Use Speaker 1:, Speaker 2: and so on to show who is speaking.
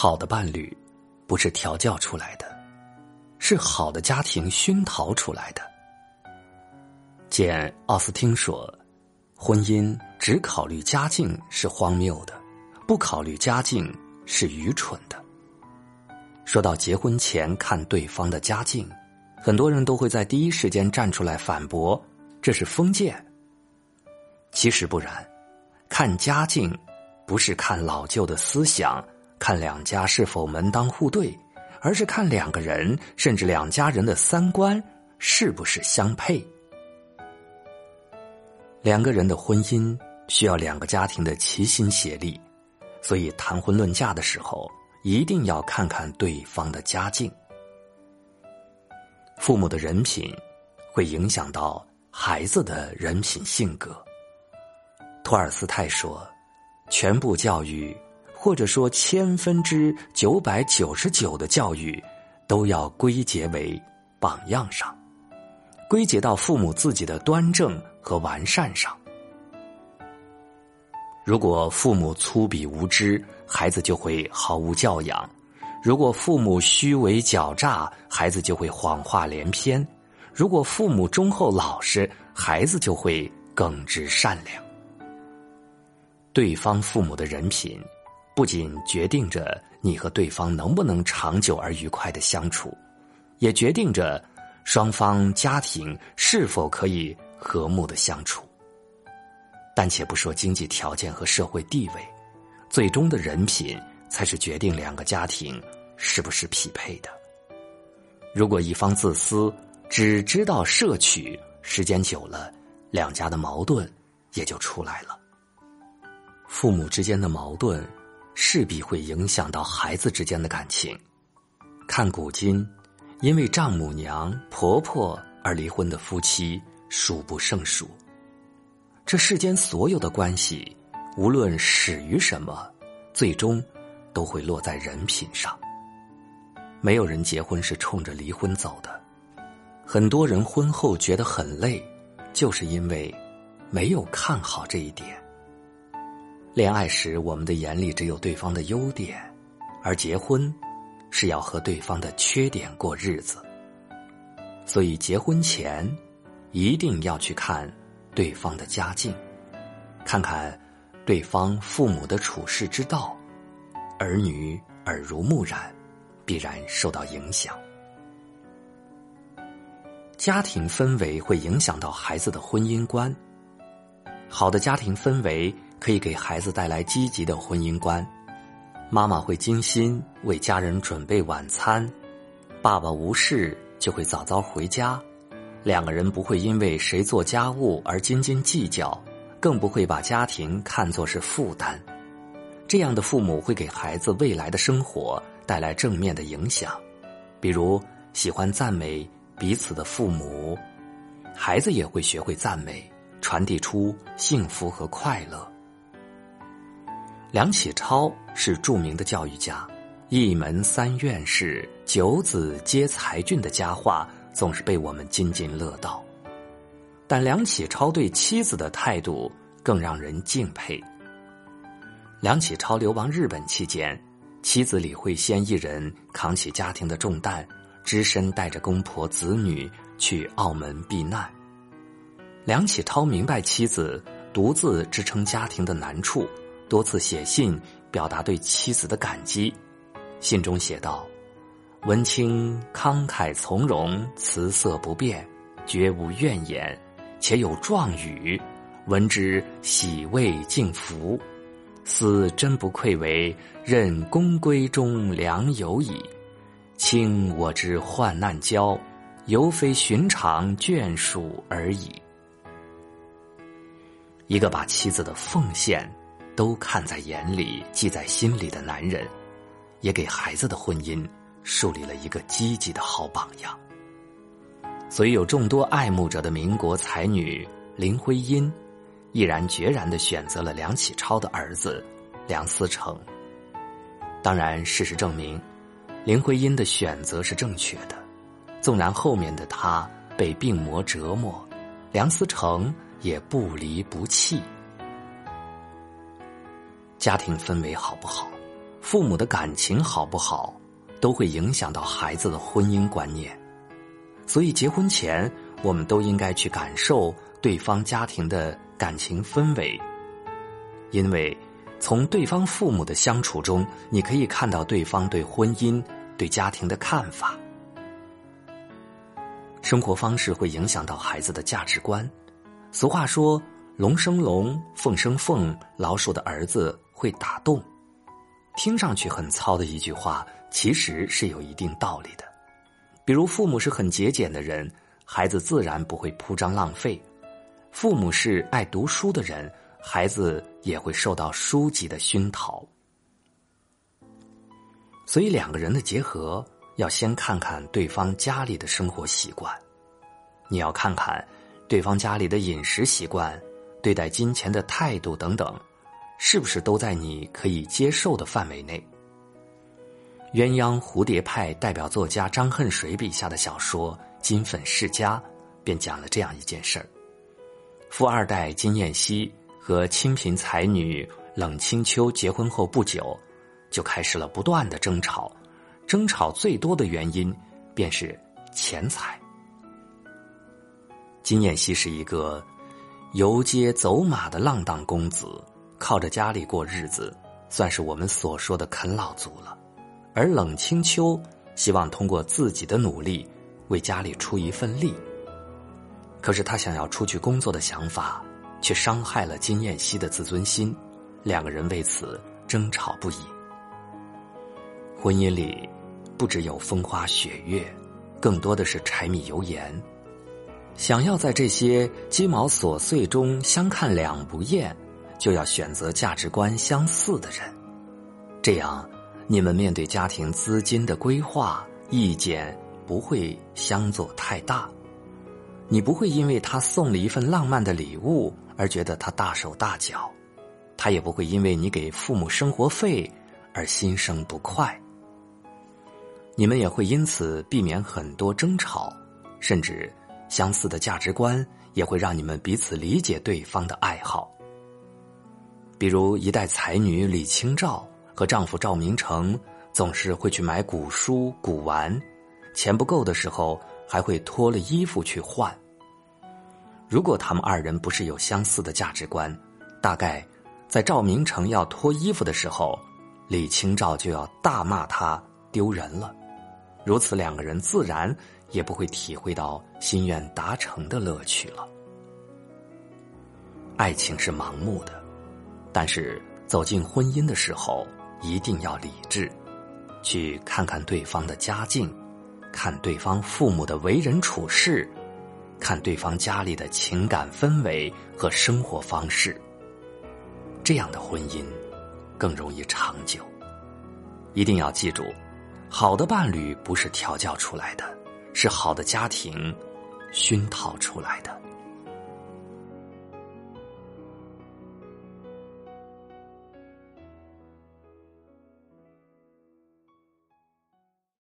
Speaker 1: 好的伴侣，不是调教出来的，是好的家庭熏陶出来的。简·奥斯汀说：“婚姻只考虑家境是荒谬的，不考虑家境是愚蠢的。”说到结婚前看对方的家境，很多人都会在第一时间站出来反驳：“这是封建。”其实不然，看家境，不是看老旧的思想。看两家是否门当户对，而是看两个人甚至两家人的三观是不是相配。两个人的婚姻需要两个家庭的齐心协力，所以谈婚论嫁的时候一定要看看对方的家境。父母的人品会影响到孩子的人品性格。托尔斯泰说：“全部教育。”或者说，千分之九百九十九的教育，都要归结为榜样上，归结到父母自己的端正和完善上。如果父母粗鄙无知，孩子就会毫无教养；如果父母虚伪狡诈，孩子就会谎话连篇；如果父母忠厚老实，孩子就会耿直善良。对方父母的人品。不仅决定着你和对方能不能长久而愉快的相处，也决定着双方家庭是否可以和睦的相处。但且不说经济条件和社会地位，最终的人品才是决定两个家庭是不是匹配的。如果一方自私，只知道摄取，时间久了，两家的矛盾也就出来了。父母之间的矛盾。势必会影响到孩子之间的感情。看古今，因为丈母娘、婆婆而离婚的夫妻数不胜数。这世间所有的关系，无论始于什么，最终都会落在人品上。没有人结婚是冲着离婚走的。很多人婚后觉得很累，就是因为没有看好这一点。恋爱时，我们的眼里只有对方的优点，而结婚是要和对方的缺点过日子。所以，结婚前一定要去看对方的家境，看看对方父母的处世之道，儿女耳濡目染，必然受到影响。家庭氛围会影响到孩子的婚姻观，好的家庭氛围。可以给孩子带来积极的婚姻观，妈妈会精心为家人准备晚餐，爸爸无事就会早早回家，两个人不会因为谁做家务而斤斤计较，更不会把家庭看作是负担。这样的父母会给孩子未来的生活带来正面的影响，比如喜欢赞美彼此的父母，孩子也会学会赞美，传递出幸福和快乐。梁启超是著名的教育家，“一门三院士，九子皆才俊”的佳话总是被我们津津乐道。但梁启超对妻子的态度更让人敬佩。梁启超流亡日本期间，妻子李惠仙一人扛起家庭的重担，只身带着公婆子女去澳门避难。梁启超明白妻子独自支撑家庭的难处。多次写信表达对妻子的感激，信中写道：“文清慷慨从容，辞色不变，绝无怨言，且有壮语，闻之喜慰敬服，思真不愧为任宫闺中良友矣。卿我之患难交，犹非寻常眷属而已。”一个把妻子的奉献。都看在眼里、记在心里的男人，也给孩子的婚姻树立了一个积极的好榜样。所以，有众多爱慕者的民国才女林徽因，毅然决然的选择了梁启超的儿子梁思成。当然，事实证明，林徽因的选择是正确的。纵然后面的他被病魔折磨，梁思成也不离不弃。家庭氛围好不好，父母的感情好不好，都会影响到孩子的婚姻观念。所以，结婚前我们都应该去感受对方家庭的感情氛围，因为从对方父母的相处中，你可以看到对方对婚姻、对家庭的看法。生活方式会影响到孩子的价值观。俗话说：“龙生龙，凤生凤，老鼠的儿子会打动。”听上去很糙的一句话，其实是有一定道理的。比如，父母是很节俭的人，孩子自然不会铺张浪费；父母是爱读书的人，孩子也会受到书籍的熏陶。所以，两个人的结合要先看看对方家里的生活习惯，你要看看。对方家里的饮食习惯、对待金钱的态度等等，是不是都在你可以接受的范围内？鸳鸯蝴蝶派代表作家张恨水笔下的小说《金粉世家》便讲了这样一件事儿：富二代金燕西和清贫才女冷清秋结婚后不久，就开始了不断的争吵，争吵最多的原因便是钱财。金燕西是一个游街走马的浪荡公子，靠着家里过日子，算是我们所说的啃老族了。而冷清秋希望通过自己的努力为家里出一份力，可是他想要出去工作的想法，却伤害了金燕西的自尊心，两个人为此争吵不已。婚姻里不只有风花雪月，更多的是柴米油盐。想要在这些鸡毛琐碎中相看两不厌，就要选择价值观相似的人，这样你们面对家庭资金的规划意见不会相左太大。你不会因为他送了一份浪漫的礼物而觉得他大手大脚，他也不会因为你给父母生活费而心生不快。你们也会因此避免很多争吵，甚至。相似的价值观也会让你们彼此理解对方的爱好。比如一代才女李清照和丈夫赵明诚总是会去买古书古玩，钱不够的时候还会脱了衣服去换。如果他们二人不是有相似的价值观，大概在赵明诚要脱衣服的时候，李清照就要大骂他丢人了。如此，两个人自然。也不会体会到心愿达成的乐趣了。爱情是盲目的，但是走进婚姻的时候一定要理智，去看看对方的家境，看对方父母的为人处事，看对方家里的情感氛围和生活方式。这样的婚姻更容易长久。一定要记住，好的伴侣不是调教出来的。是好的家庭熏陶出来的。